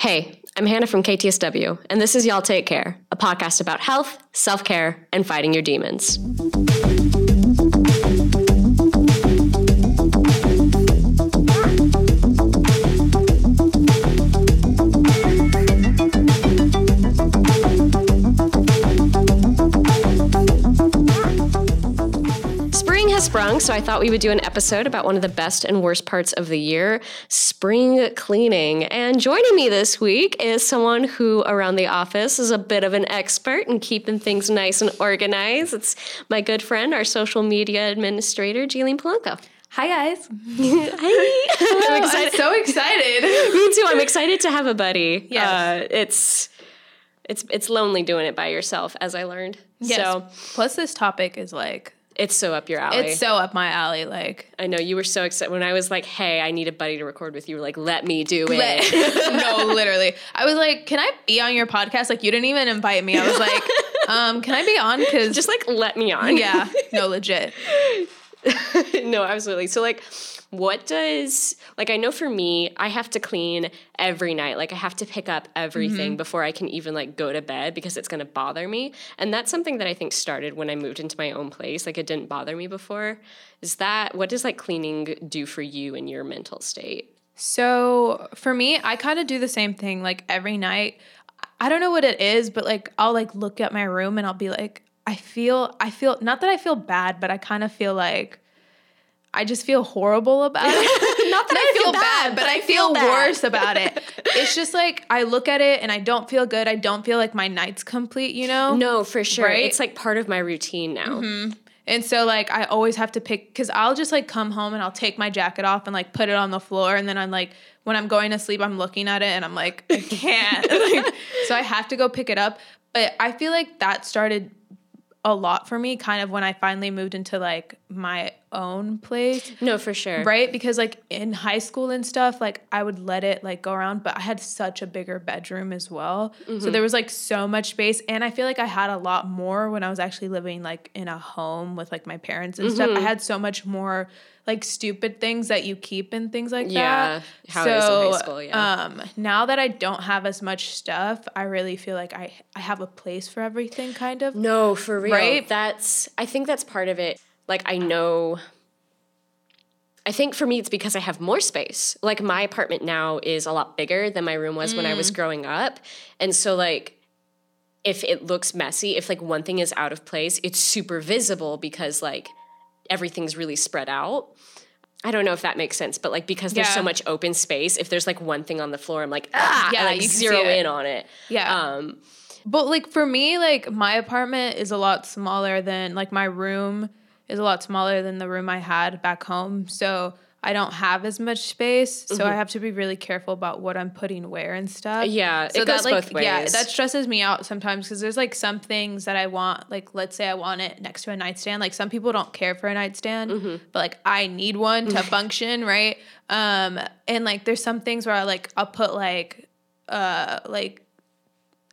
Hey, I'm Hannah from KTSW, and this is Y'all Take Care, a podcast about health, self care, and fighting your demons. So I thought we would do an episode about one of the best and worst parts of the year spring cleaning. And joining me this week is someone who, around the office, is a bit of an expert in keeping things nice and organized. It's my good friend, our social media administrator, Jailene Polanco. Hi guys. Hi. I'm excited. I'm so excited. Me too. I'm excited to have a buddy. Yeah. Uh, it's it's it's lonely doing it by yourself, as I learned. So Plus this topic is like it's so up your alley. it's so up my alley like I know you were so excited when I was like, "Hey, I need a buddy to record with." You were like, "Let me do it." no, literally. I was like, "Can I be on your podcast?" Like you didn't even invite me. I was like, um, "Can I be on cuz Just like let me on. yeah, no legit. no, absolutely. So like what does like I know for me, I have to clean every night. Like I have to pick up everything mm-hmm. before I can even like go to bed because it's going to bother me. And that's something that I think started when I moved into my own place. Like it didn't bother me before. Is that what does like cleaning do for you in your mental state? So for me, I kind of do the same thing like every night. I don't know what it is, but like I'll like look at my room and I'll be like, I feel, I feel, not that I feel bad, but I kind of feel like I just feel horrible about it. not that I feel bad, but I feel bad. worse about it. It's just like I look at it and I don't feel good. I don't feel like my night's complete, you know? No, for sure. Right? It's like part of my routine now. Mm-hmm. And so like I always have to pick because I'll just like come home and I'll take my jacket off and like put it on the floor and then I'm like when I'm going to sleep I'm looking at it and I'm like I can't like, so I have to go pick it up. But I feel like that started a lot for me kind of when I finally moved into like my own place. No, for sure. Right? Because like in high school and stuff, like I would let it like go around, but I had such a bigger bedroom as well. So mm-hmm. there was like so much space. And I feel like I had a lot more when I was actually living like in a home with like my parents and stuff. I mm-hmm. had so much more like stupid things that you keep and things like Yeah, that. Yeah, how it is in high school, yeah. Um, now that I don't have as much stuff, I really feel like I I have a place for everything kind of. No, for real. Right? That's I think that's part of it. Like I know I think for me it's because I have more space. Like my apartment now is a lot bigger than my room was when I Mm. was growing up. And so like if it looks messy, if like one thing is out of place, it's super visible because like everything's really spread out. I don't know if that makes sense, but like because there's so much open space, if there's like one thing on the floor, I'm like, ah, Yeah, I like you zero in on it. Yeah. Um, But like for me, like my apartment is a lot smaller than like my room is a lot smaller than the room I had back home. So I don't have as much space. So I have to be really careful about what I'm putting where and stuff. Mm-hmm. Yeah, So it goes that, like, both Yeah, that stresses me out sometimes because there's like some things that I want. Like let's say I want it next to a nightstand. Like some people don't care for a nightstand, Mm-hmm. but like I need one to function, right? Um, and like there's some things where I like I'll put like uh like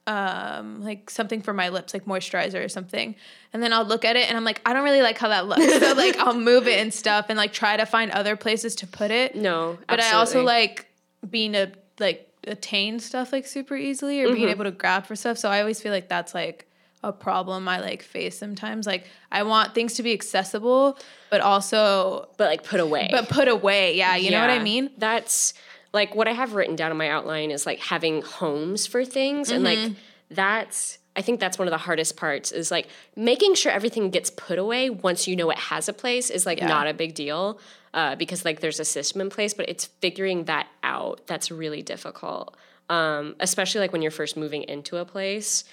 um like something for my lips like moisturizer or something. And then i'll look at it and i'm like i don't really like how that looks. So like i'll move it and stuff and like try to find other places to put it. No, but i also like being a like attain stuff like super easily or Mm-hmm. being able to grab for stuff. So i always feel like that's like a problem i like face sometimes. Like i want things to be accessible but also but like put away. but put away. Yeah you know what i mean? That's like what I have written down in my outline is like having homes for things and Mm-hmm. like that's I think that's one of the hardest parts is like making sure everything gets put away once you know it has a place is like Yeah. not a big deal uh, because like there's a system in place, but it's figuring that out that's really difficult, um, especially like when you're first moving into a place.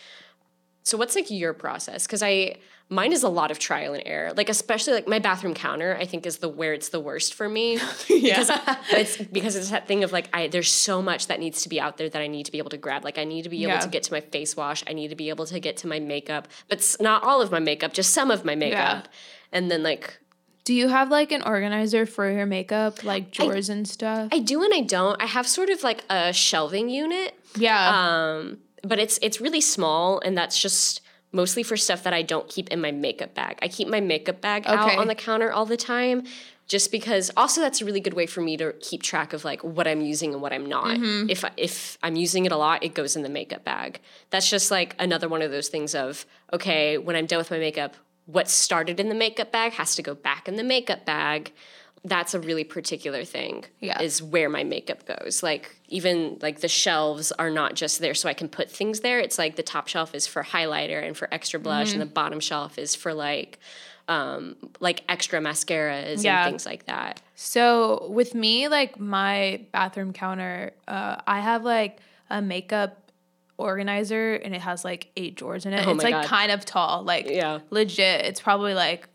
So what's like your process? Because I mine is a lot of trial and error. Like especially like my bathroom counter, I think is the where it's the worst for me. yeah. because it's because it's that thing of like I there's so much that needs to be out there that I need to be able to grab. Like I need to be able Yeah. to get to my face wash. I need to be able to get to my makeup, but not all of my makeup, just some of my makeup. Yeah. And then like do you have like an organizer for your makeup like drawers and stuff I do and I don't. I have sort of like a shelving unit. yeah Um, but it's it's really small, and that's just mostly for stuff that I don't keep in my makeup bag. I keep my makeup bag Okay. out on the counter all the time. just because also that's a really good way for me to keep track of like what I'm using and what I'm not. Mm-hmm. If if I'm using it a lot, it goes in the makeup bag. That's just like another one of those things of okay, when I'm done with my makeup, what started in the makeup bag has to go back in the makeup bag. That's a really particular thing. Yeah. Is where my makeup goes. Like even like the shelves are not just there so I can put things there. It's like the top shelf is for highlighter and for extra blush and the bottom shelf is for like um like extra mascaras Yeah. and things like that. So with me, like my bathroom counter, uh, I have like a makeup organizer and it has like eight drawers in it. Oh it's like God. kind of tall, like Yeah. legit. It's probably like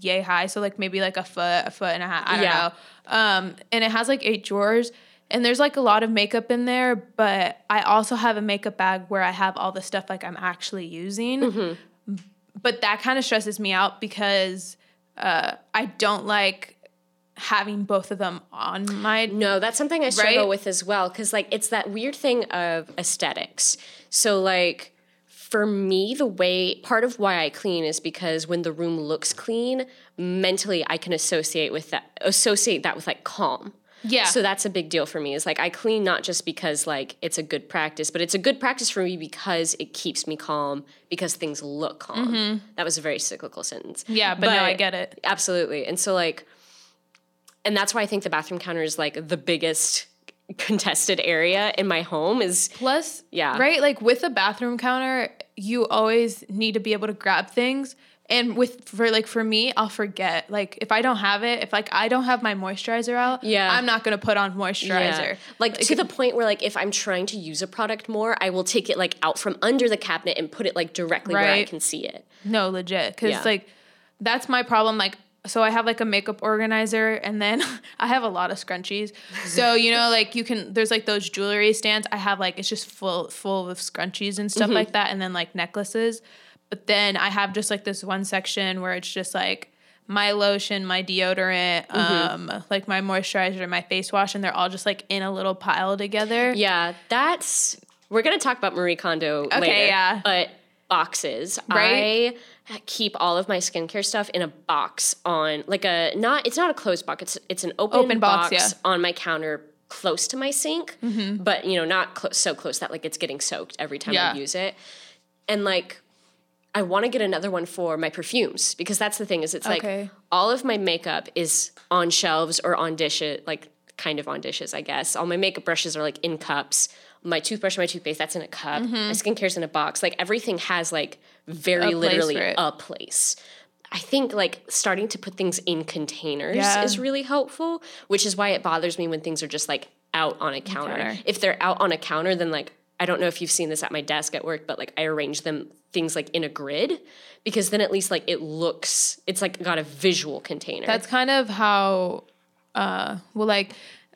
yay high, so like maybe like a foot, a foot and a half. I don't Yeah. know. Um, and it has like eight drawers. And there's like a lot of makeup in there, but I also have a makeup bag where I have all the stuff like I'm actually using. Mm-hmm. But that kind of stresses me out because uh, I don't like having both of them on my No, that's something I struggle Right? with as well because like it's that weird thing of aesthetics. So like for me, the way part of why I clean is because when the room looks clean, mentally I can associate with that associate that with like calm. Yeah. So that's a big deal for me. Is like I clean not just because like it's a good practice, but it's a good practice for me because it keeps me calm because things look calm. That was a very cyclical sentence. Mm-hmm. Yeah, but, no, I get it. Absolutely. And so like and that's why I think the bathroom counter is like the biggest contested area in my home is Plus, Yeah. right? Like with a bathroom counter, you always need to be able to grab things. And with for like for me, I'll forget. Like if I don't have it, if like I don't have my moisturizer out, Yeah. I'm not gonna put on moisturizer. Yeah. Like, to the point where like if I'm trying to use a product more, I will take it like out from under the cabinet and put it like directly where I can see it. No, legit. Cause Yeah. like that's my problem. Like so I have like a makeup organizer and then I have a lot of scrunchies. So, you know, like you can there's like those jewelry stands. I have like it's just full full of scrunchies and stuff like that and then like necklaces. But then I have just like this one section where it's just like my lotion, my deodorant, um, like my moisturizer, my face wash, and they're all just like in a little pile together. Yeah, that's we're gonna talk about Marie Kondo later. yeah. But boxes. Right? I keep all of my skincare stuff in a box on like a not it's not a closed box, it's it's an open, Open box, box, yeah. Mm-hmm. on my counter close to my sink. But you know, not close so close that like it's getting soaked every time Yeah. I use it. And like I want to get another one for my perfumes because that's the thing is it's Okay. like all of my makeup is on shelves or on dishes, like kind of on dishes, I guess. All my makeup brushes are like in cups. My toothbrush, my toothpaste, that's in a cup. My skincare's in a box. Like everything has like very Mm-hmm. A literally a place. I think like starting to put things in containers Yeah. is really helpful, which is why it bothers me when things are just like out on a counter. counter. If they're out on a counter, then like I don't know if you've seen this at my desk at work, but like I arrange them things like in a grid because then at least like it looks it's like got a visual container. That's kind of how, uh, well, like,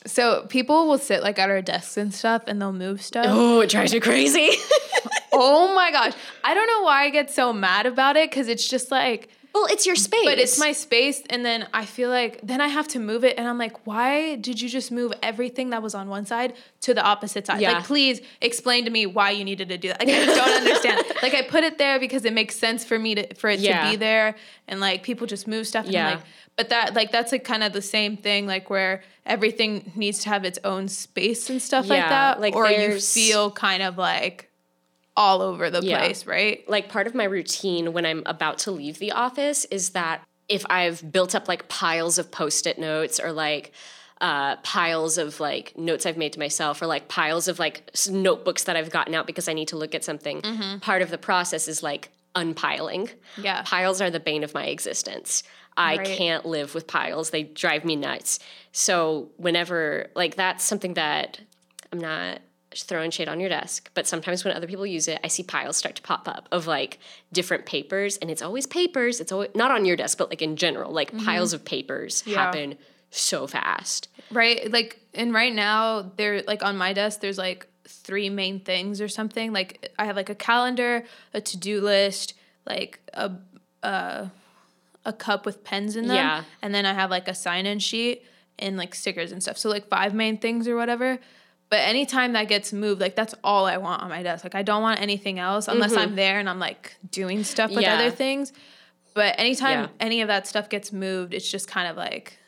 so people will sit like at our desks and stuff and they'll move stuff. oh, it drives me crazy. oh my gosh. I don't know why I get so mad about it because it's just like, well, it's your space. but it's my space. And then I feel like, then I have to move it. And I'm like, why did you just move everything that was on one side to the opposite side? Yeah. Like, please explain to me why you needed to do that. Like, I don't understand. Like, I put it there because it makes sense for me to, for it Yeah. to be there. And like, people just move stuff. Yeah. like, but that like that's like kind of the same thing like where everything needs to have its own space and stuff like that like or you feel kind of like all over the Yeah. place right like part of my routine when I'm about to leave the office is that if I've built up like piles of post-it notes or like uh, piles of like notes I've made to myself or like piles of like notebooks that I've gotten out because I need to look at something. Part of the process is like unpiling. Yeah. Piles are the bane of my existence. I Right. can't live with piles. They drive me nuts. So whenever like that's something that I'm not throwing shade on your desk, but sometimes when other people use it, I see piles start to pop up of like different papers, and it's always papers. It's always not on your desk, but like in general, like piles of papers Mm-hmm. Yeah. happen so fast. right like and right now there like on my desk there's like three main things or something like i have like a calendar a to-do list like a a, a cup with pens in them Yeah. and then i have like a sign-in sheet and like stickers and stuff so like five main things or whatever but anytime that gets moved like that's all i want on my desk like i don't want anything else unless i'm there and i'm like doing stuff with Mm-hmm. Yeah. other things but anytime Yeah. any of that stuff gets moved it's just kind of like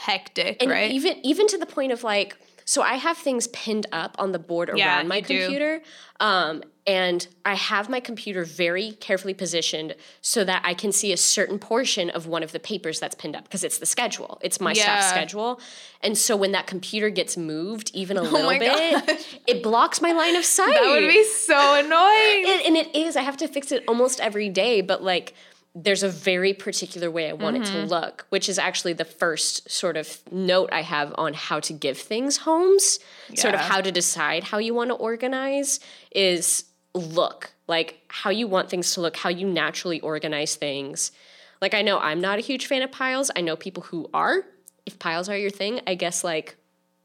hectic, and right? even even to the point of like so i have things pinned up on the board around Yeah, my computer um, and i have my computer very carefully positioned so that i can see a certain portion of one of the papers that's pinned up because it's the schedule it's my staff schedule and so when that computer gets moved even a little Oh bit gosh. it blocks my line of sight that would be so annoying. and it is. I have to fix it almost every day, but like there's a very particular way I want it Mm-hmm. to look, which is actually the first sort of note I have on how to give things homes, sort of how to decide how you want to organize is look, like how you want things to look, how you naturally organize things. Like I know I'm not a huge fan of piles. I know people who are. If piles are your thing, I guess like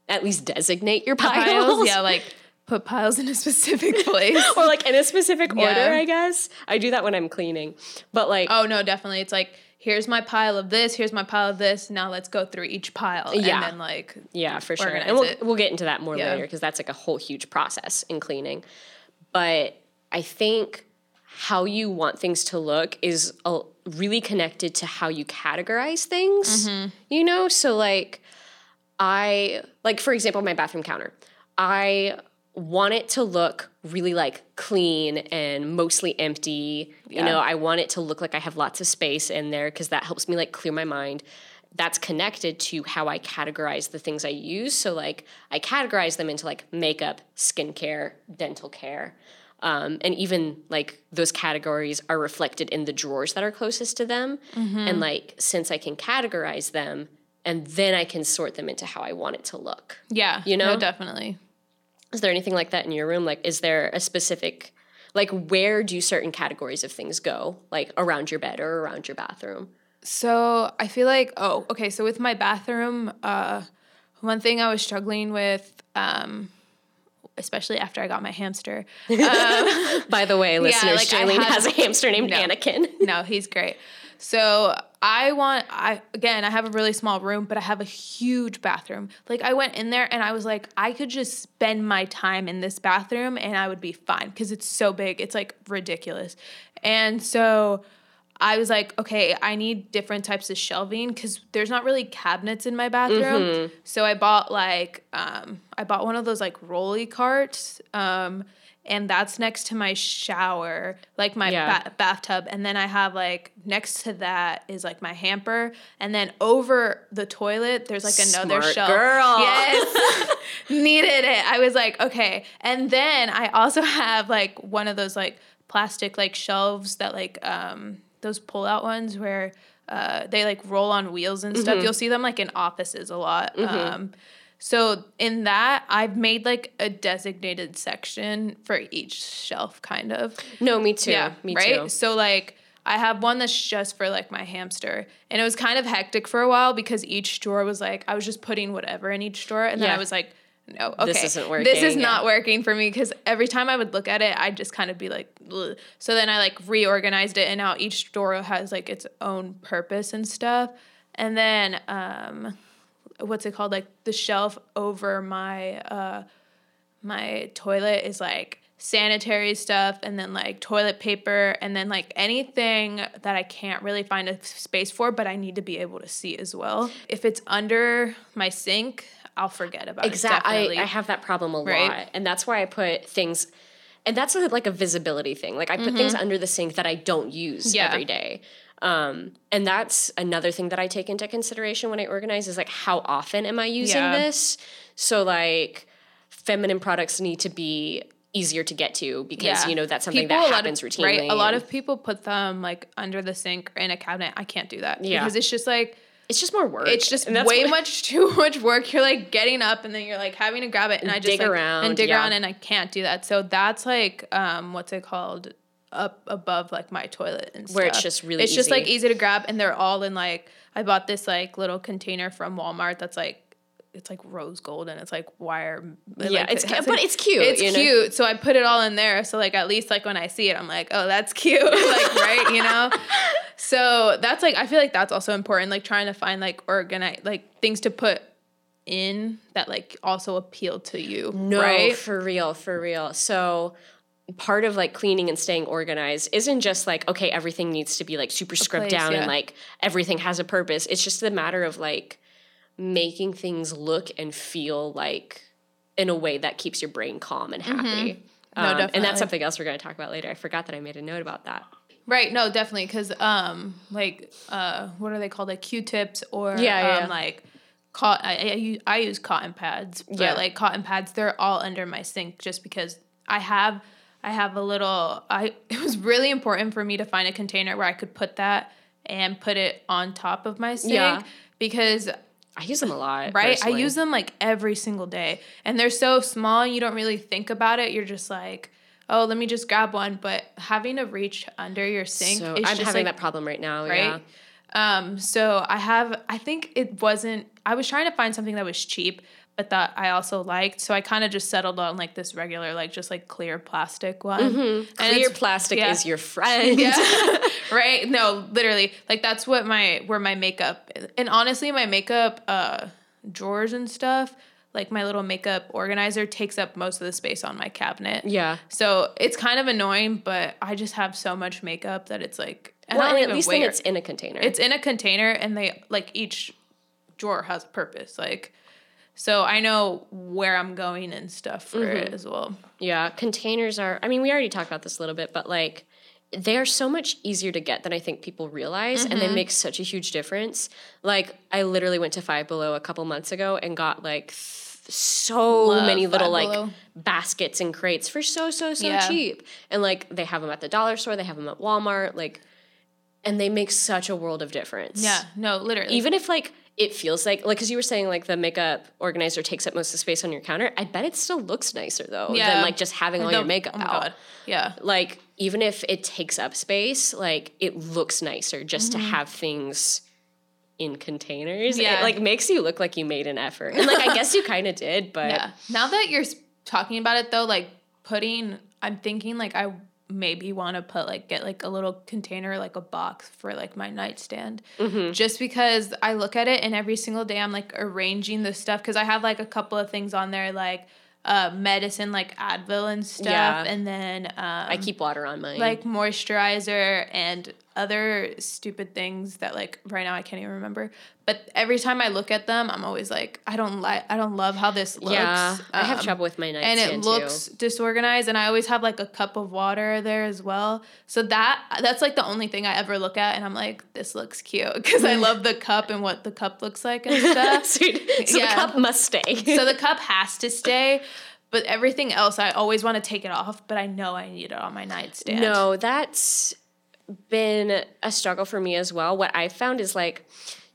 at least designate your piles. piles, yeah, like put piles in a specific place. or like in a specific order, Yeah. I guess. I do that when I'm cleaning. But like oh no, definitely. It's like here's my pile of this, here's my pile of this. Now let's go through each pile. Yeah. And then like yeah, for sure. And we'll we'll get into that more Yeah. later because that's like a whole huge process in cleaning. But I think how you want things to look is a, really connected to how you categorize things. Mm-hmm. You know, so like I like for example my bathroom counter. I want it to look really like clean and mostly empty. You know, I want it to look like I have lots of space in there because that helps me like clear my mind. That's connected to how I categorize the things I use. So like I categorize them into like makeup, skincare, dental care. Um, and even like those categories are reflected in the drawers that are closest to them. And like since I can categorize them and then I can sort them into how I want it to look. yeah, You know? no, definitely. Is there anything like that in your room? Like, is there a specific, like, where do certain categories of things go? Like around your bed or around your bathroom? So I feel like oh okay so with my bathroom uh one thing I was struggling with um especially after I got my hamster By the way, listeners, like, I Jailene had- has a hamster named No. Anakin. no he's great so I want I again I have a really small room but I have a huge bathroom. Like I went in there and I was like I could just spend my time in this bathroom and I would be fine because it's so big. It's like ridiculous. And so I was like, okay, I need different types of shelving because there's not really cabinets in my bathroom. So I bought like, um, I bought one of those like rolly carts, um, and that's next to my shower, like my Yeah. ba- bathtub. And then I have like next to that is like my hamper, and then over the toilet there's like another Smart shelf. girl. Yes, needed it. I was like, okay. And then I also have like one of those like plastic like shelves that like um those pull out ones where uh they like roll on wheels and Mm-hmm. stuff. You'll see them like in offices a lot. Um so in that I've made like a designated section for each shelf kind of. No, me too. Yeah, me right. too. So like I have one that's just for like my hamster, and it was kind of hectic for a while because each drawer was like I was just putting whatever in each drawer, and then I was like, no, okay, This isn't working. This is working, not working for me because every time I would look at it, I'd just kind of be like, Ugh. so then I like reorganized it, and now each drawer has like its own purpose and stuff, and then um, what's it called? Like the shelf over my uh my toilet is like sanitary stuff and then like toilet paper and then like anything that I can't really find a space for but I need to be able to see as well. If it's under my sink, I'll forget about Exactly. it. I, I have that problem a Right? lot. And that's why I put things, and that's a, like a visibility thing. Like I put things under the sink that I don't use Mm-hmm. Yeah. every day. Um, and that's another thing that I take into consideration when I organize is like how often am I using Yeah. this? So like feminine products need to be easier to get to because Yeah. you know that's something People, that happens of, routinely. Right? A lot of people put them like under the sink or in a cabinet. I can't do that Yeah. because it's just like it's just more work. it's just way what- much too much work. You're like getting up and then you're like having to grab it and I just dig like, around, and dig yeah. around and I can't do that. So that's like um what's it called up above like my toilet and stuff. Where it's just really It's just like easy. easy to grab and they're all in like I bought this like little container from Walmart that's like it's like rose gold and it's like wire. Yeah, like, it's it cu- but it's cute, It's you know? cute. So I put it all in there. So like at least like when I see it, I'm like, oh, that's cute. like right, you know. So that's like I feel like that's also important. Like trying to find like organize like things to put in that like also appeal to you. No, right? for real, for real. So part of like cleaning and staying organized isn't just like okay, everything needs to be like super script down yeah. and like everything has a purpose. It's just a matter of like making things look and feel like in a way that keeps your brain calm and happy. Mm-hmm. No, Um, And that's something else we're going to talk about later. I forgot that I made a note about that. Right, no, definitely, because um, like uh, what are they called, like Q-tips or Yeah, yeah, um, yeah. like, cot- I, I, use, I use cotton pads, but Yeah. like cotton pads, they're all under my sink just because I have, I have a little. I it was really important for me to find a container where I could put that and put it on top of my sink Yeah. because I use them a lot. right? I use them like every single day, and they're so small, you don't really think about it. You're just like, oh, let me just grab one. But having to reach under your sink, So is I'm having like, that problem right now. right? Yeah. Um, so I have. I think it wasn't. I was trying to find something that was cheap, but that I also liked. So I kind of just settled on like this regular, like just like clear plastic one. And Mm-hmm. Clear plastic yeah. is your friend. yeah. right? No, literally. Like that's what my where my makeup and honestly my makeup uh drawers and stuff, like my little makeup organizer takes up most of the space on my cabinet. yeah. So it's kind of annoying, but I just have so much makeup that it's like I Well, and at least then it's in a container. it's in a container and they like each drawer has a purpose. Like so I know where I'm going and stuff for it Mm-hmm. as well. Yeah, containers are. I mean, we already talked about this a little bit, but like they are so much easier to get than I think people realize, and Mm-hmm. they make such a huge difference. Like I literally went to Five Below a couple months ago and got like th- so Love many little like Below. baskets and crates for so so so Yeah. cheap, and like they have them at the dollar store, they have them at Walmart, like, and they make such a world of difference. Yeah, no, literally. even if like it feels like like because you were saying like the makeup organizer takes up most of the space on your counter i bet it still looks nicer though Yeah. than like just having all The- your makeup oh my out God. Yeah. like even if it takes up space like it looks nicer just to have things in containers Mm-hmm. Yeah. it like makes you look like you made an effort and like i guess you kind of did but Yeah. Now that you're talking about it though, like putting, I'm thinking like I maybe want to put like get like a little container, like a box for like my nightstand, Mm-hmm. just because I look at it and every single day I'm like arranging the stuff because I have like a couple of things on there like uh medicine like Advil and stuff, Yeah. and then um, i keep water on mine like moisturizer and other stupid things that like right now I can't even remember. But every time I look at them, I'm always like, I don't like, I don't love how this looks. yeah i have Um, trouble with my nightstand and it looks disorganized. And I always have like a cup of water there as well. So that that's like the only thing I ever look at, and I'm like, this looks cute because I love the cup and what the cup looks like and too stuff. So Yeah. the cup must stay so the cup has to stay. But everything else, I always want to take it off, but I know I need it on my nightstand. No, that's been a struggle for me as well. What I found is like,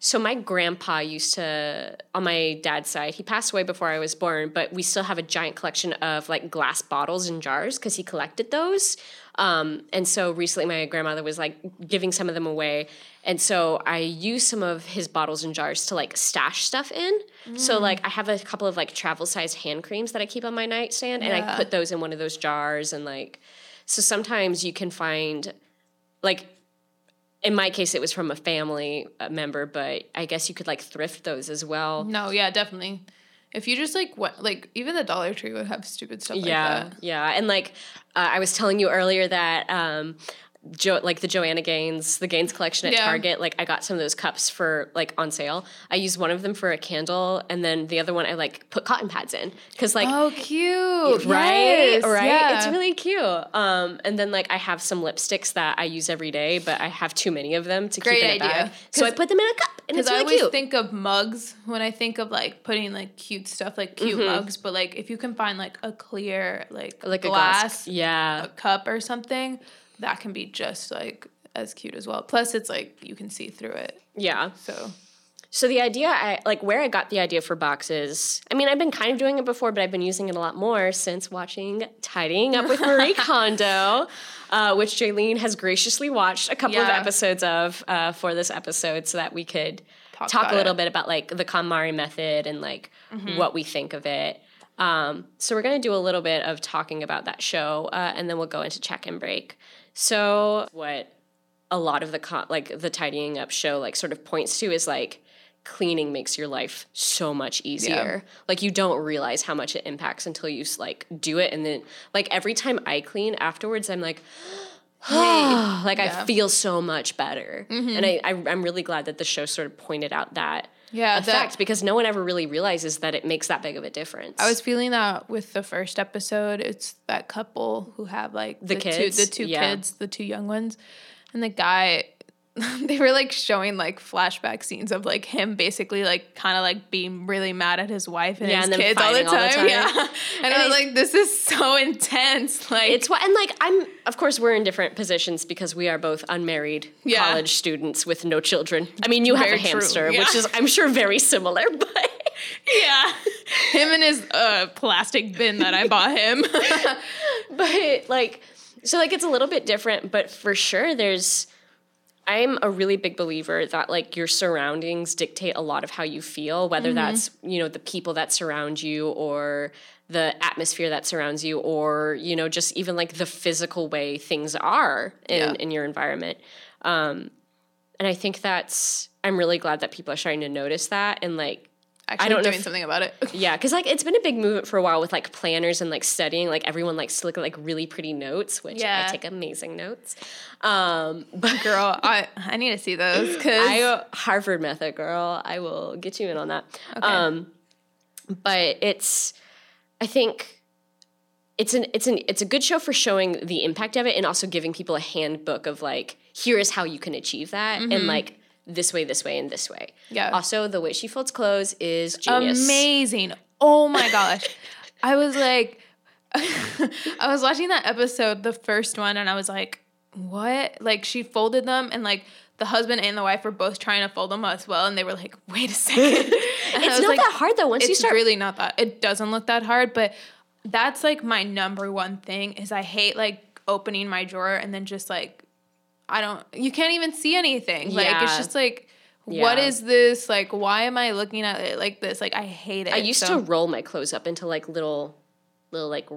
so my grandpa used to, on my dad's side, he passed away before I was born, but we still have a giant collection of like glass bottles and jars because he collected those. Um, and so recently my grandmother was like giving some of them away. And so I use some of his bottles and jars to like stash stuff in. So like I have a couple of like travel sized hand creams that I keep on my nightstand and I put those in one of those jars and like, so sometimes you can find like in my case it was from a family uh, member but i guess you could like thrift those as well No, yeah, definitely. If you just like what, like even the Dollar Tree would have stupid stuff yeah like that. yeah and like uh, i was telling you earlier that um Jo- like the Joanna Gaines, the Gaines collection at Yeah. Target, like I got some of those cups for like on sale. I used one of them for a candle, and then the other one I like put cotton pads in because like Oh, cute! right Yes, right yeah. it's really cute um and then like i have some lipsticks that i use every day but i have too many of them to Great keep in a idea. bag so I put them in a cup and Because it's I really always cute think of mugs when I think of like putting like cute stuff, like cute mugs. But like if you can find like a clear like like glass, a glass yeah a cup or something, that can be just like as cute as well. Plus, it's like you can see through it. yeah So so the idea i like where i got the idea for boxes i mean i've been kind of doing it before but i've been using it a lot more since watching tidying up with marie kondo uh, which jailene has graciously watched a couple of episodes of uh, for this episode so that we could Talk talk, a little it. bit about like the KonMari method and like what we think of it um, so we're going to do a little bit of talking about that show uh, and then we'll go into check and break so what a lot of the con- like the tidying up show like sort of points to is like cleaning makes your life so much easier. Like you don't realize how much it impacts until you like do it and then like every time I clean afterwards I'm like like I feel so much better. Mm-hmm. And I, I I'm really glad that the show sort of pointed out that Yeah, that- effect because no one ever really realizes that it makes that big of a difference. I was feeling that with the first episode. It's that couple who have like The kids? two, the two Yeah. kids, the two young ones, and the guy. They were like showing like flashback scenes of like him basically like kind of like being really mad at his wife and Yeah, his and kids all the, all the time. Yeah, and, I was like, this is so intense. Like It's what, and like I'm. Of course, we're in different positions because we are both unmarried Yeah. college students with no children. I mean, you have a hamster, yeah. which is I'm sure very similar, but yeah, him and his uh, plastic bin that I bought him. but like so like it's a little bit different but for sure there's i'm a really big believer that like your surroundings dictate a lot of how you feel whether that's you know the people that surround you or the atmosphere that surrounds you or you know just even like the physical way things are in, Yeah. in your environment um and i think that's i'm really glad that people are starting to notice that and like Actually, don't know doing if- something about it. yeah, because like it's been a big movement for a while with like planners and like studying. Like everyone likes to look at like really pretty notes, which Yeah. I take amazing notes. Um, but Girl, I I need to see those because Harvard method girl. I will get you in on that. Um, but it's, I think. It's an it's an it's a good show for showing the impact of it and also giving people a handbook of like here is how you can achieve that and like this way this way and this way. Yeah. Also, the way she folds clothes is genius. amazing. Oh my gosh. I was like, I was watching that episode, the first one, and I was like, what? Like, she folded them, and like, the husband and the wife were both trying to fold them as well, and they were like, wait a second. It's not like, that hard though. Once you it's start really not that. It doesn't look that hard, but that's like my number one thing is I hate like opening my drawer and then just like I don't you can't even see anything. Like it's just like what Yeah. is this? Like why am I looking at it like this? Like I hate it. I used So- to roll my clothes up into like little, little like,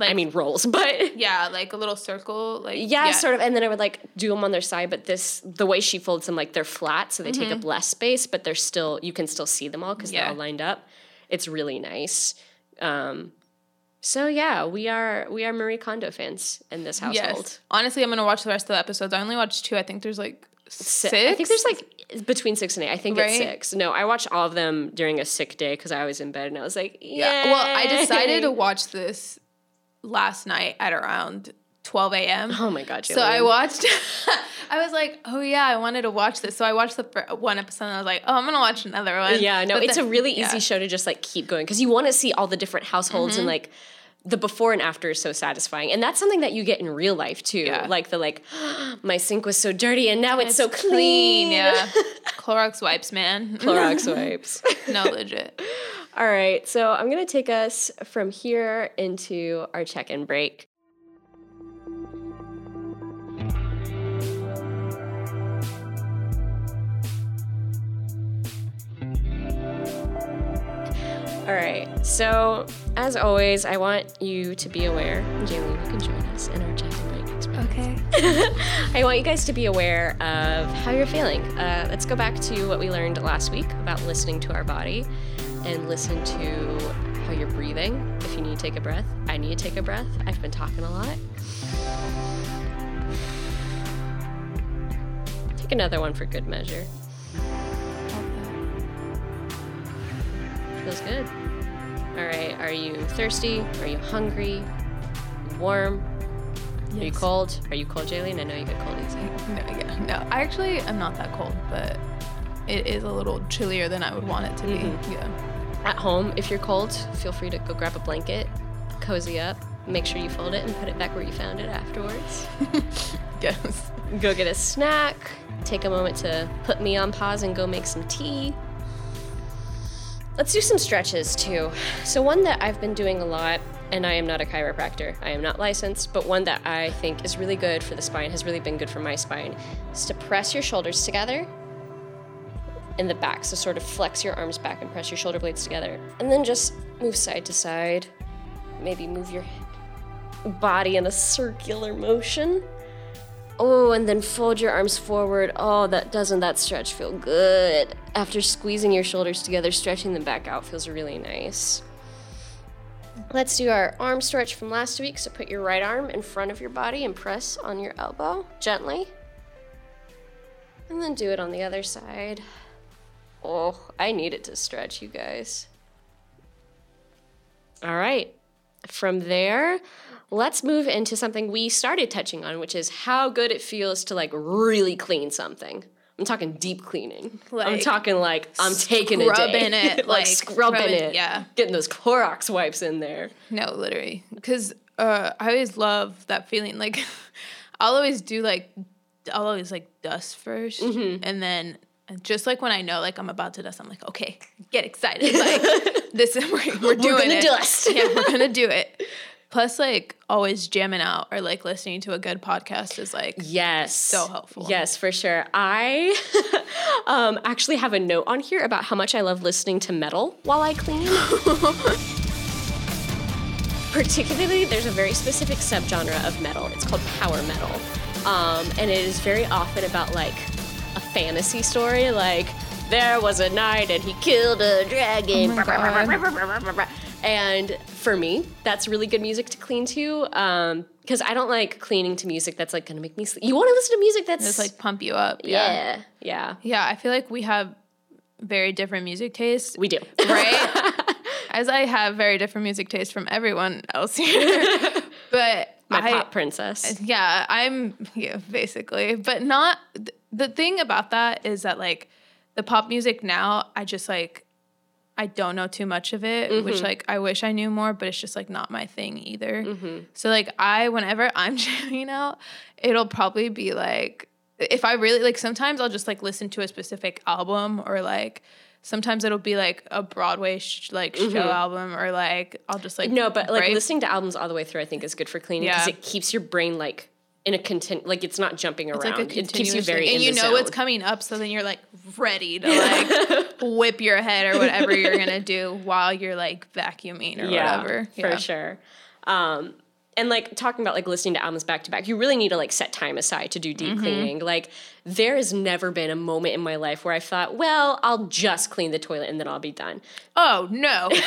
I mean rolls, but Yeah, like a little circle. Like yeah, sort of. And then I would like do them on their side, but this the way she folds them, like they're flat, so they take up less space, but they're still you can still see them all because they're Mm-hmm. All lined up. It's really nice. Um, so yeah, we are we are Marie Kondo fans in this household. Yes. Honestly, I'm gonna watch the rest of the episodes. I only watched two. I think there's like six. I think there's like between six and eight. I think it's six. No, I watched all of them during a sick day because I was in bed and I was like, yeah. Yeah. Well, I decided to watch this last night at around 12 a.m. Oh my god, So I watched. I was like, oh yeah, I wanted to watch this. So I watched the fir- one episode. and I was like, oh, I'm gonna watch another one. Yeah, no, But it's then- a really easy yeah. Mm-hmm. show to just like keep going because you want to see all the different households and like the before and after is so satisfying. And that's something that you get in real life too. Yeah. Like the like my sink was so dirty and now it's, so clean. clean. Yeah, Clorox wipes, man. Clorox wipes. no, legit. all right, so I'm gonna take us from here into our check-in break. All right. So, as always, I want you to be aware, Jailene, you can join us in our chat and break experience. Okay. I want you guys to be aware of how you're feeling. Uh, let's go back to what we learned last week about listening to our body and listen to how you're breathing. If you need to take a breath, I need to take a breath. I've been talking a lot. Take another one for good measure. Feels good. All right. Are you thirsty? Are you hungry? Warm? Are you cold? Are you cold, Jailene? I know you get cold easy. No, yeah, no. I actually am not that cold, but it is a little chillier than I would want it to be. Mhm. Yeah. At home, if you're cold, feel free to go grab a blanket, cozy up, make sure you fold it and put it back where you found it afterwards. Yes. go get a snack, take a moment to put me on pause and go make some tea. Let's do some stretches too. So, one that I've been doing a lot, and I am not a chiropractor, I am not licensed, but one that I think is really good for the spine, has really been good for my spine, is to press your shoulders together in the back. So, sort of flex your arms back and press your shoulder blades together. And then just move side to side. Maybe move your body in a circular motion. Oh, and then fold your arms forward. Oh, that doesn't that stretch feel good? After squeezing your shoulders together, stretching them back out feels really nice. Let's do our arm stretch from last week. So put your right arm in front of your body and press on your elbow gently. And then do it on the other side. Oh, I need it to stretch, you guys. All right. From there, let's move into something we started touching on, which is how good it feels to like really clean something. I'm talking deep cleaning. I'm talking like I'm taking a day, scrubbing it, like, like, scrubbing scrubbing- it, yeah. getting those Clorox wipes in there. No, literally. Because uh, I always love that feeling. Like, I'll always do like, I'll always like dust 1st Mm-hmm. and then just like when I know like I'm about to dust, I'm like, okay, get excited. Like, this is we're, we're doing gonna it. dust. yeah, we're gonna do it. Plus, like always jamming out or like listening to a good podcast is like Yes. So helpful. Yes, for sure. I um, actually have a note on here about how much I love listening to metal while I clean. Particularly, there's a very specific subgenre of metal. It's called power metal. Um, and it is very often about like a fantasy story, like there was a knight and he killed a dragon. Oh. And for me, that's really good music to clean to. Um, because I don't like cleaning to music that's like gonna make me sleep. You want to listen to music that's just like pump you up. Yeah. yeah, yeah, Yeah, I feel like we have very different music tastes. we do. right? As I have very different music tastes from everyone else here. but My I, pop princess. yeah, I'm yeah, basically. But not th- the thing about that is that like the pop music now, I just like I don't know too much of it, Mm-hmm. which like I wish I knew more, but it's just like not my thing either. Mm-hmm. So like I whenever I'm jamming out, it'll probably be like if I really like sometimes I'll just like listen to a specific album or like sometimes it'll be like a Broadway sh- like show album or like I'll just like Mm-hmm. No, but like listening to albums all the way through, I think is good for cleaning because Yeah. it keeps your brain like in a content, like it's not jumping around. It's like a it keeps you very and you know what's zone. coming up, so then you're like ready to like whip your head or whatever you're gonna do while you're like vacuuming or yeah, whatever. for sure. Um, and like talking about like listening to albums back to back, you really need to like set time aside to do deep Mm-hmm. cleaning. Like there has never been a moment in my life where I thought, well, I'll just clean the toilet and then I'll be done. Oh no.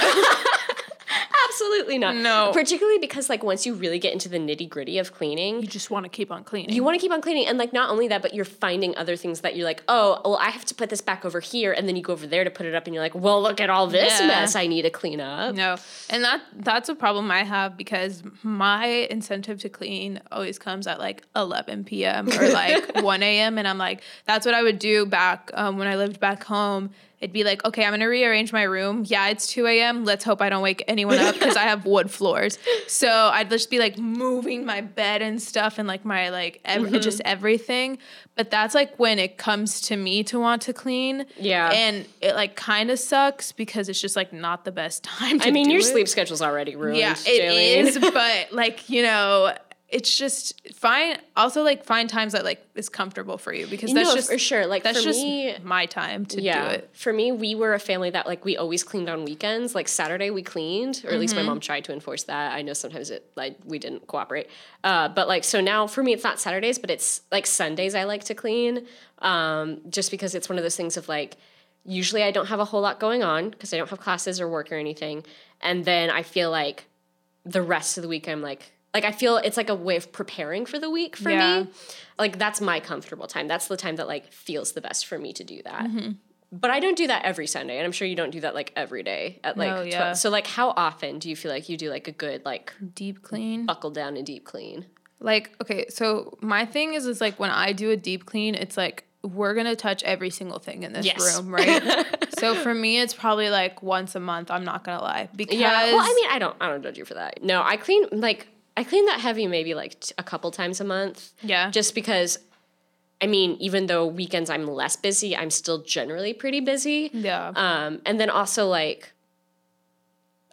Absolutely not. No. Particularly because like once you really get into the nitty gritty of cleaning, you just want to keep on cleaning. you want to keep on cleaning and like not only that but you're finding other things that you're like oh well i have to put this back over here and then you go over there to put it up and you're like well look at all this Yeah. mess i need to clean up no, and that that's a problem I have because my incentive to clean always comes at like 11 p.m. or like 1 a.m. and I'm like, that's what I would do back um, when I lived back home. It'd be like, okay, I'm gonna rearrange my room. Yeah, it's 2 a.m. Let's hope I don't wake anyone up because I have wood floors. So I'd just be like moving my bed and stuff and like my like ev- mm-hmm. just everything. But that's like when it comes to me to want to clean. Yeah. And it like kind of sucks because it's just like not the best time to i mean your it. sleep schedule's already ruined Yeah, it is, but like you know, it's just fine. Also, like find times that like is comfortable for you because that's no, just for sure like that's for just me my time to yeah do it. for me we were a family that like we always cleaned on weekends like saturday we cleaned or at least Mm-hmm. my mom tried to enforce that i know sometimes it like we didn't cooperate uh, but like so now for me it's not saturdays but it's like sundays i like to clean um, just because it's one of those things of like usually i don't have a whole lot going on because i don't have classes or work or anything and then i feel like the rest of the week i'm like like i feel it's like a way of preparing for the week for Yeah. me like that's my comfortable time that's the time that like feels the best for me to do that Mm-hmm. but i don't do that every sunday and i'm sure you don't do that like every day at like 12 yeah. so like how often do you feel like you do like a good like Deep clean. buckle down and deep clean Like okay, so my thing is is like when I do a deep clean, it's like we're gonna touch every single thing in this Yes. room, right? so for me, it's probably like once a month. I'm not gonna lie because yeah well i mean i don't i don't judge you for that no i clean like i clean that heavy maybe like t- a couple times a month yeah, just because i mean even though weekends i'm less busy i'm still generally pretty busy yeah, Um, and then also like,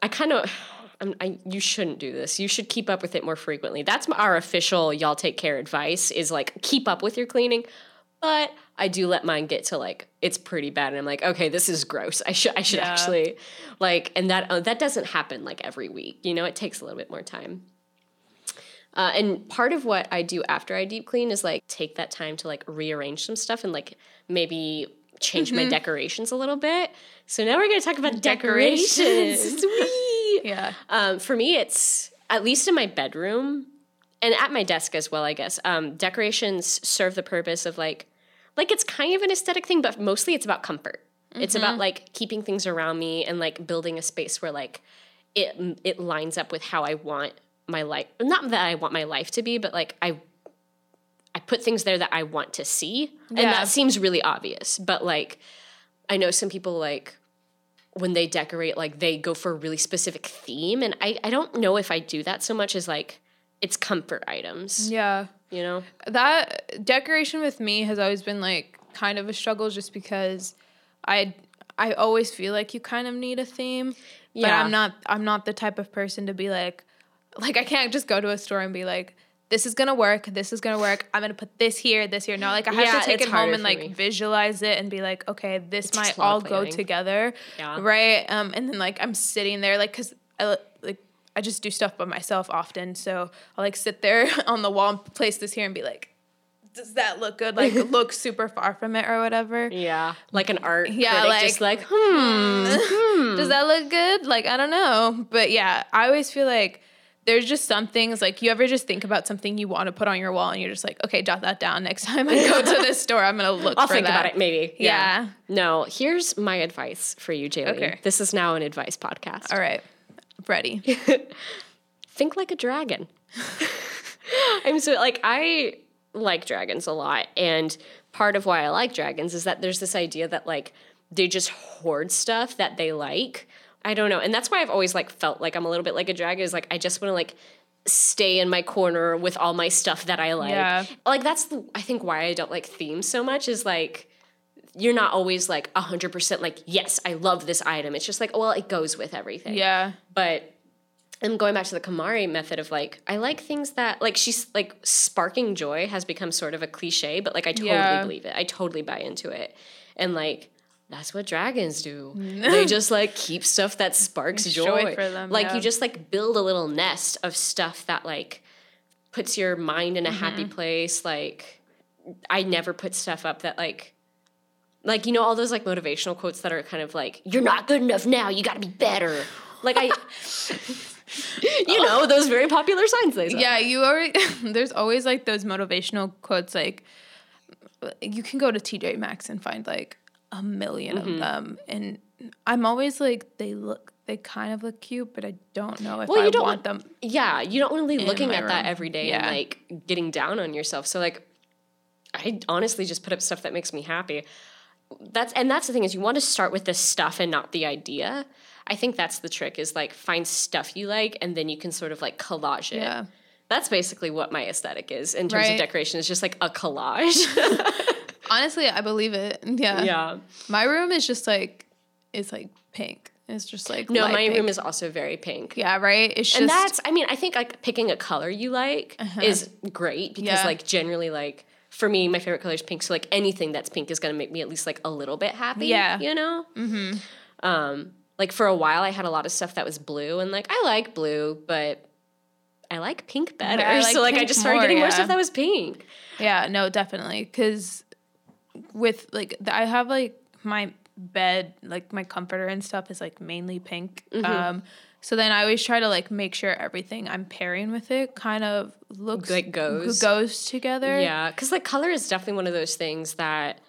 I kind of, I'm, I, you shouldn't do this. You should keep up with it more frequently. That's our official y'all take care advice is like keep up with your cleaning. But I do let mine get to like it's pretty bad, and I'm like, okay, this is gross. I should I should Yeah. actually like, and that uh, that doesn't happen like every week. You know, it takes a little bit more time. Uh, and part of what I do after I deep clean is like take that time to like rearrange some stuff and like maybe change Mm-hmm. my decorations a little bit. So now we're going to talk about decorations. Decorations. Sweet. yeah. Um, for me, it's at least in my bedroom and at my desk as well. I guess um, decorations serve the purpose of like, like it's kind of an aesthetic thing, but mostly it's about comfort. It's about like keeping things around me and like building a space where like it it lines up with how I want my life. Not that I want my life to be, but like I I put things there that I want to see. And Yeah. that seems really obvious, but like I know some people like when they decorate like they go for a really specific theme and I I don't know if I do that so much as like it's comfort items, Yeah. you know? that decoration with me has always been like kind of a struggle just because I I always feel like you kind of need a theme. But Yeah. I'm not I'm not the type of person to be like like I can't just go to a store and be like this is gonna work. This is gonna work. I'm gonna put this here, this here. No, like I have Yeah, to take it home and like me. visualize it and be like, okay, this takes might all go together, Yeah. right? Um, and then like I'm sitting there, like, cause I like I just do stuff by myself often, so I'll like sit there on the wall and place this here and be like, does that look good? Like look super far from it or whatever. Yeah. Like an art Yeah, critic just like, like- hmm. Does that look good? Like, I don't know. But yeah, I always feel like there's just some things like you ever just think about something you want to put on your wall and you're just like, okay, jot that down. Next time I go to this store, I'm gonna look I'll for think that. about it maybe. Yeah. No, here's my advice for you, Jailene. Okay. This is now an advice podcast. All right. Ready. Think like a dragon. I'm so like I like dragons a lot and part of why I like dragons is that there's this idea that like they just hoard stuff that they like. I don't know. And that's why I've always like felt like I'm a little bit like a dragon is like I just want to like stay in my corner with all my stuff that I like. Yeah. Like that's the I think why I don't like themes so much is like you're not always like 100% like yes, I love this item. It's just like well, it goes with everything Yeah. but I'm going back to the KonMari method of like I like things that like she's like sparking joy has become sort of a cliche, but like I totally Yeah. believe it. I totally buy into it. And like that's what dragons do. they just like keep stuff that sparks joy. joy for them, like yeah. you just like build a little nest of stuff that like puts your mind in a happy Mm-hmm. place. Like I never put stuff up that like like you know all those like motivational quotes that are kind of like you're not good enough now you got to be better like i you know those very popular signs they sell. Yeah, you already there's always like those motivational quotes like you can go to TJ Maxx and find like a 1000000 Mm-hmm. of them and I'm always like they look they kind of look cute, but I don't know if Well, I you don't want them. yeah you don't want to be looking at that every day Yeah. and like getting down on yourself so like i honestly just put up stuff that makes me happy that's and that's the thing is you want to start with the stuff and not the idea i think that's the trick is like find stuff you like and then you can sort of like collage it Yeah. that's basically what my aesthetic is in terms of decoration it's just like a collage Honestly, I believe it. Yeah. yeah My room is just like it's like pink. It's just like no my pink. room is also very pink Yeah, right? It's just and that's i mean i think like picking a color you like is great because Uh-huh. Yeah. like generally like for me my favorite color is pink so like anything that's pink is going to make me at least like a little bit happy Yeah. you know mm-hmm. um like for a while i had a lot of stuff that was blue and like i like blue but i like pink better like so like i just started more, getting more stuff that was pink Yeah, no, definitely. Cause with like th- I have like my bed, like my comforter and stuff is like mainly pink. Mm-hmm. Um so then I always try to like make sure everything I'm pairing with it kind of looks Like goes. goes together. Yeah, because like color is definitely one of those things that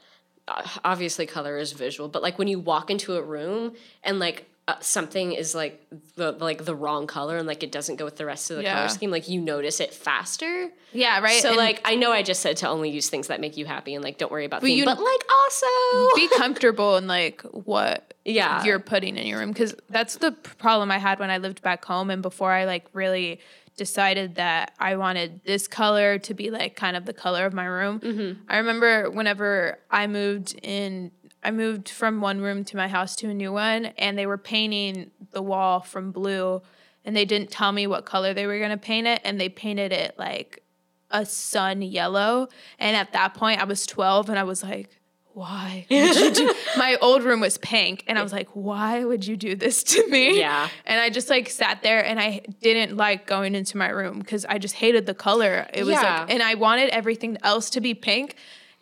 uh, obviously color is visual, but like when you walk into a room and like uh, something is like the like the wrong color and like it doesn't go with the rest of the Yeah. color scheme, like you notice it faster. Yeah, right. So And like I know I just said to only use things that make you happy and like don't worry about theme, you- but like also be comfortable in like what Yeah. you're putting in your room because that's the problem I had when I lived back home and before I like really decided that I wanted this color to be like kind of the color of my room. Mm-hmm. I remember whenever I moved in I moved from one room to my house to a new one and they were painting the wall from blue and they didn't tell me what color they were going to paint it and they painted it like a sun yellow and at that point I was 12 and I was like why would you do my old room was pink and I was like why would you do this to me Yeah. and I just like sat there and I didn't like going into my room because I just hated the color it was Yeah. like and I wanted everything else to be pink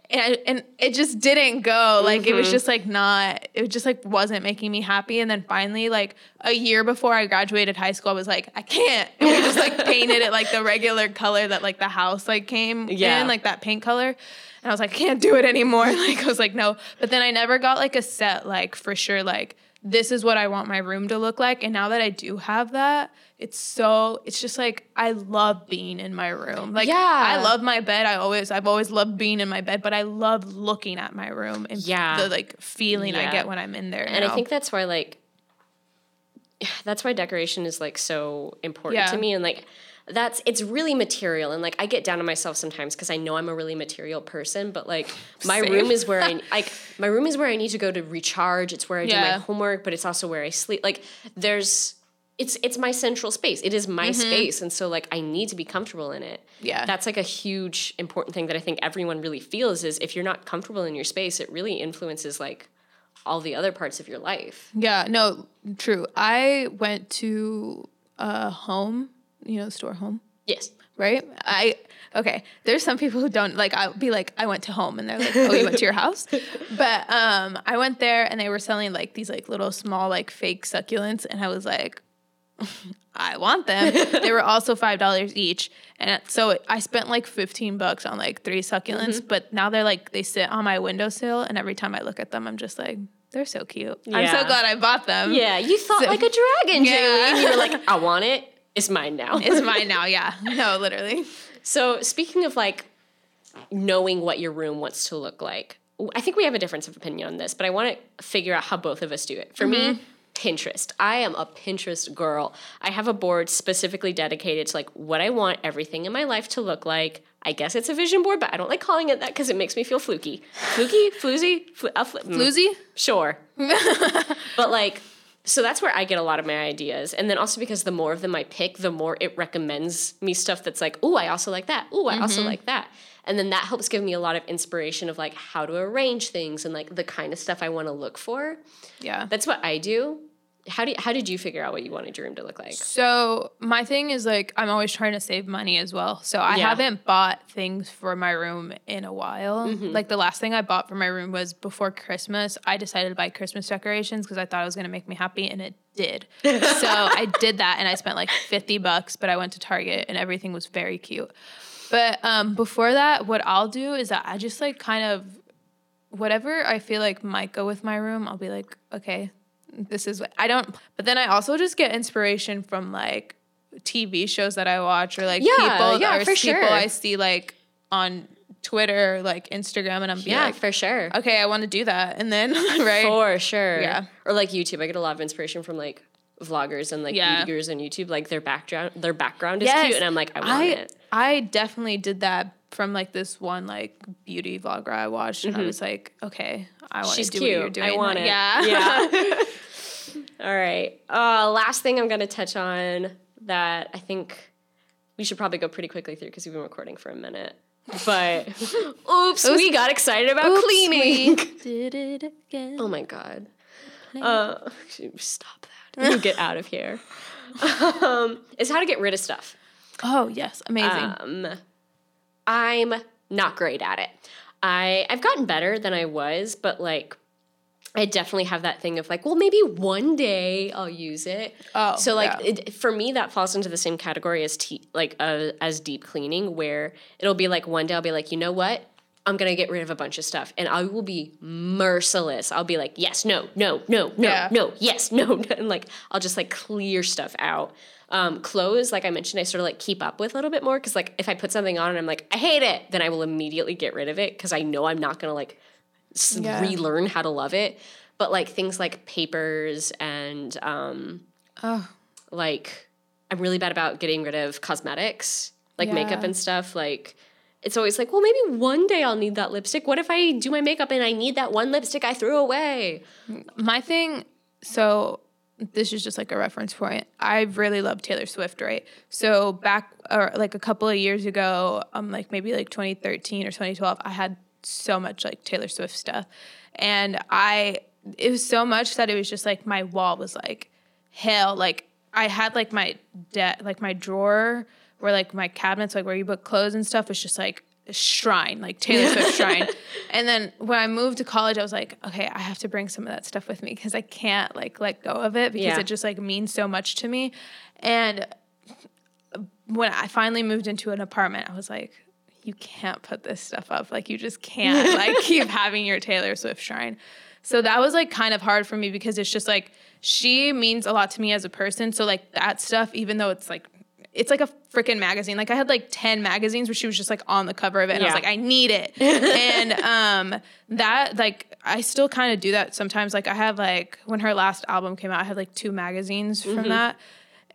and and it just didn't go like it Mm-hmm. was just like not it just like wasn't making me happy and then finally like a year before I graduated high school I was like I can't and we just like painted it like the regular color that like the house like came Yeah. in like that paint color And I was like, I can't do it anymore. Like I was like, no. But then I never got like a set, like for sure, like this is what I want my room to look like. And now that I do have that, it's so it's just like I love being in my room. Like Yeah. I love my bed. I always I've always loved being in my bed, but I love looking at my room and Yeah. the like feeling I get when I'm in there. and I think that's why like that's why decoration is like so important Yeah. to me and like that's it's really material and like I get down on myself sometimes because I know I'm a really material person but like my Same. room is where I like my room is where I need to go to recharge it's where I do my homework but it's also where I sleep like there's it's it's my central space it is my space and so like I need to be comfortable in it Mm-hmm. Yeah. that's like a huge important thing that I think everyone really feels is if you're not comfortable in your space it really influences like all the other parts of your life Yeah, no, true. I went to a home, you know, the store home, yes right? I okay. There's some people who don't like. I'll be like, I went to home, and they're like, Oh, you went to your house? But um, I went there, and they were selling like these like little small like fake succulents, and I was like. I want them. they were also five dollars each, and so I spent like fifteen bucks on like three succulents. Mm-hmm. But now they're like they sit on my windowsill, and every time I look at them, I'm just like, they're so cute. I'm so glad I bought them. Yeah, you thought So- like a dragon, Yeah. You were like, I want it. It's mine now. It's mine now, yeah. No, literally. so speaking of like knowing what your room wants to look like, I think we have a difference of opinion on this, but I want to figure out how both of us do it. For me, Pinterest. I am a Pinterest girl. I have a board specifically dedicated to like what I want everything in my life to look like. I guess it's a vision board, but I don't like calling it that because it makes me feel fluky. Fluky, floozy, fl- uh, fl- mm. Floozy? Sure. but like, so that's where I get a lot of my ideas. And then also because the more of them I pick, the more it recommends me stuff that's like, oh, I also like that. Oh, I also mm-hmm. like that. And then that helps give me a lot of inspiration of like how to arrange things and like the kind of stuff I want to look for. Yeah. That's what I do. How do you, how did you figure out what you wanted your room to look like? So my thing is like I'm always trying to save money as well. So I Yeah. haven't bought things for my room in a while. Mm-hmm. Like the last thing I bought for my room was before Christmas. I decided to buy Christmas decorations because I thought it was gonna make me happy and it did. so I did that and I spent like 50 bucks, but I went to Target and everything was very cute. But um, before that, what I'll do is that I just like kind of whatever I feel like might go with my room, I'll be like, okay, this is what I don't. But then I also just get inspiration from like TV shows that I watch or like Yeah, people yeah, or for people sure. I see like on Twitter, like Instagram, and I'm Yeah, like, for sure. okay, I want to do that, and then right, For sure. Yeah. Or like YouTube. I get a lot of inspiration from like vloggers and like Yeah. beauty gurus on YouTube. Like their background their background is Yes. cute and I'm like, I want I it. I definitely did that from like this one like beauty vlogger I watched, and I was like, okay, I want Mm-hmm. To do cute. what you're doing. I want it. Yeah, Yeah. All right. Uh, last thing I'm going to touch on that I think we should probably go pretty quickly through because we've been recording for a minute. But oops, we got excited about Oops, cleaning. did it again. Oh my god. Uh, stop that. You get out of here. Um, is how to get rid of stuff. Oh yes, amazing. Um, I'm not great at it. I I've gotten better than I was, but like I definitely have that thing of like, well, maybe one day I'll use it. Oh, so like yeah. it, for me, that falls into the same category as tea, like uh, as deep cleaning, where it'll be like one day I'll be like, you know what? I'm gonna get rid of a bunch of stuff, and I will be merciless. I'll be like, yes, no, no, no, no, Yeah. no, yes, no, no, and like I'll just like clear stuff out. Um, clothes, like I mentioned, I sort of like keep up with a little bit more because like if I put something on and I'm like, I hate it, then I will immediately get rid of it because I know I'm not gonna like s- Yeah. relearn how to love it. But like things like papers and um, oh, like I'm really bad about getting rid of cosmetics, like makeup and stuff. Like it's always like, well, maybe one day I'll need that lipstick. What if I do my makeup and I need that one lipstick I threw away? my thing. So this is just like a reference point. I really love Taylor Swift, right? So back or like a couple of years ago, um, like maybe like 2013 or 2012, I had so much like Taylor Swift stuff, and I it was so much that it was just like my wall was like hell. Like I had like my debt, like my drawer where like my cabinets like where you put clothes and stuff was just like a shrine, like Taylor Swift shrine. And then when I moved to college, I was like, okay, I have to bring some of that stuff with me because I can't like let go of it because Yeah. it just like means so much to me. And when I finally moved into an apartment, I was like, you can't put this stuff up. Like you just can't like keep having your Taylor Swift shrine. So that was like kind of hard for me because it's just like she means a lot to me as a person. So like that stuff, even though it's like it's like a freaking magazine. Like I had like 10 magazines where she was just like on the cover of it. And I was like, I need it. and um that like I still kind of do that sometimes. Like I have like when her last album came out, I had like two magazines from Mm-hmm. that.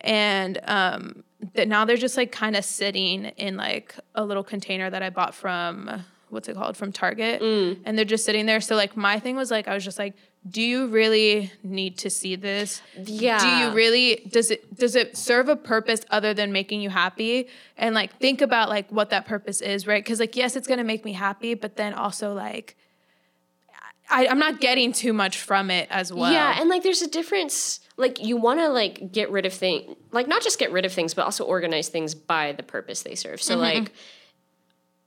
And um that now they're just like kind of sitting in like a little container that I bought from what's it called? From Target. Mm. And they're just sitting there. So like my thing was like I was just like, do you really need to see this? Yeah. Do you really does it does it serve a purpose other than making you happy? And like think about like what that purpose is, right? Because like yes, it's gonna make me happy, but then also like I, I'm not getting too much from it as well. Yeah, and like there's a difference. Like you want to like get rid of things, like not just get rid of things, but also organize things by the purpose they serve. So mm-hmm. like,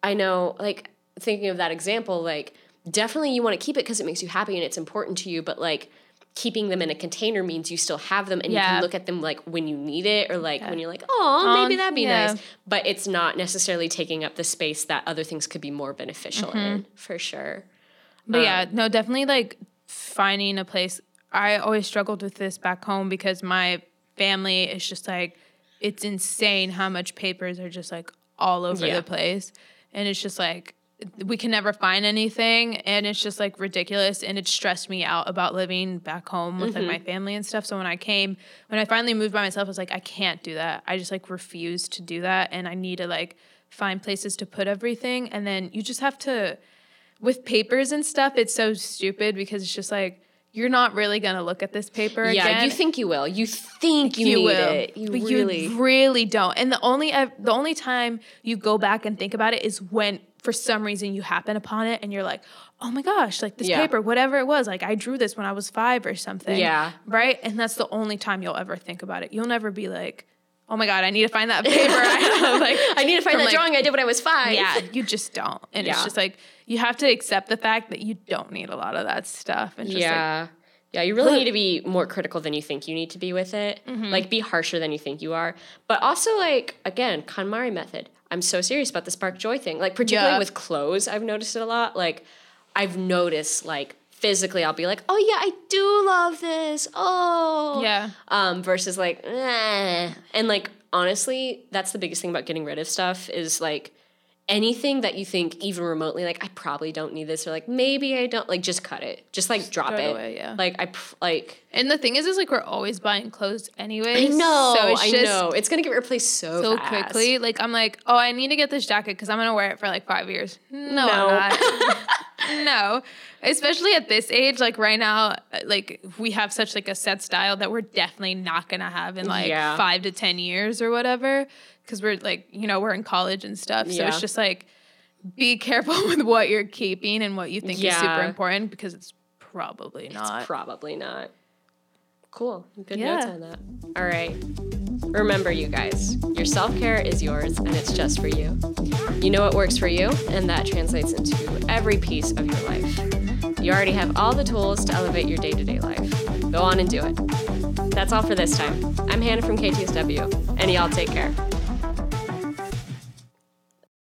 I know, like thinking of that example, like definitely you want to keep it because it makes you happy and it's important to you. But like keeping them in a container means you still have them and you can look at them like when you need it or like when you're like, oh, maybe that'd be yeah. nice. But it's not necessarily taking up the space that other things could be more beneficial in, for sure. But Um, yeah, no, definitely like finding a place. I always struggled with this back home because my family is just like, it's insane how much papers are just like all over Yeah. the place. And it's just like, we can never find anything. And it's just like ridiculous. And it stressed me out about living back home with like my mm-hmm. family and stuff. So when I came, when I finally moved by myself, I was like, I can't do that. I just like refuse to do that. And I need to like find places to put everything. And then you just have to, with papers and stuff, it's so stupid because it's just like you're not really gonna look at this paper again. Yeah, again. you think you will. You think you, you need will, it. You but really. you really don't. And the only the only time you go back and think about it is when for some reason you happen upon it and you're like, oh my gosh, like this Yeah. paper, whatever it was, like I drew this when I was five or something. Yeah. right. And that's the only time you'll ever think about it. You'll never be like, oh my god, I need to find that paper. I like I need to find that like, drawing I did when I was five. yeah, you just don't. And it's just like you have to accept the fact that you don't need a lot of that stuff. And just like yeah. you really need to be more critical than you think you need to be with it. Mm-hmm. Like, be harsher than you think you are. But also, like, again, KonMari method. I'm so serious about the spark joy thing. Like, particularly Yeah. with clothes, I've noticed it a lot. Like, I've noticed, like, physically, I'll be like, oh, yeah, I do love this. Oh. Yeah. Um, versus, like, eh. And, like, honestly, that's the biggest thing about getting rid of stuff is, like, anything that you think even remotely like I probably don't need this or like maybe I don't like just cut it just like drop it away, yeah. like I like And the thing is, is like we're always buying clothes anyway I know So it's I just know it's gonna get replaced so so fast. quickly. Like I'm like, oh, I need to get this jacket because I'm gonna wear it for like five years. No, No. No, especially at this age. Like right now, uh, like we have such like a set style that we're definitely not gonna have in like Yeah. five to ten years or whatever. Because we're like, you know, we're in college and stuff. So Yeah. it's just like, be careful with what you're keeping and what you think is super important because it's probably not. probably not cool good Yeah. notes on that all right remember you guys your self-care is yours and it's just for you you know what works for you and that translates into every piece of your life you already have all the tools to elevate your day-to-day life. Go on and do it. That's all for this time. I'm hannah from ktsw and y'all take care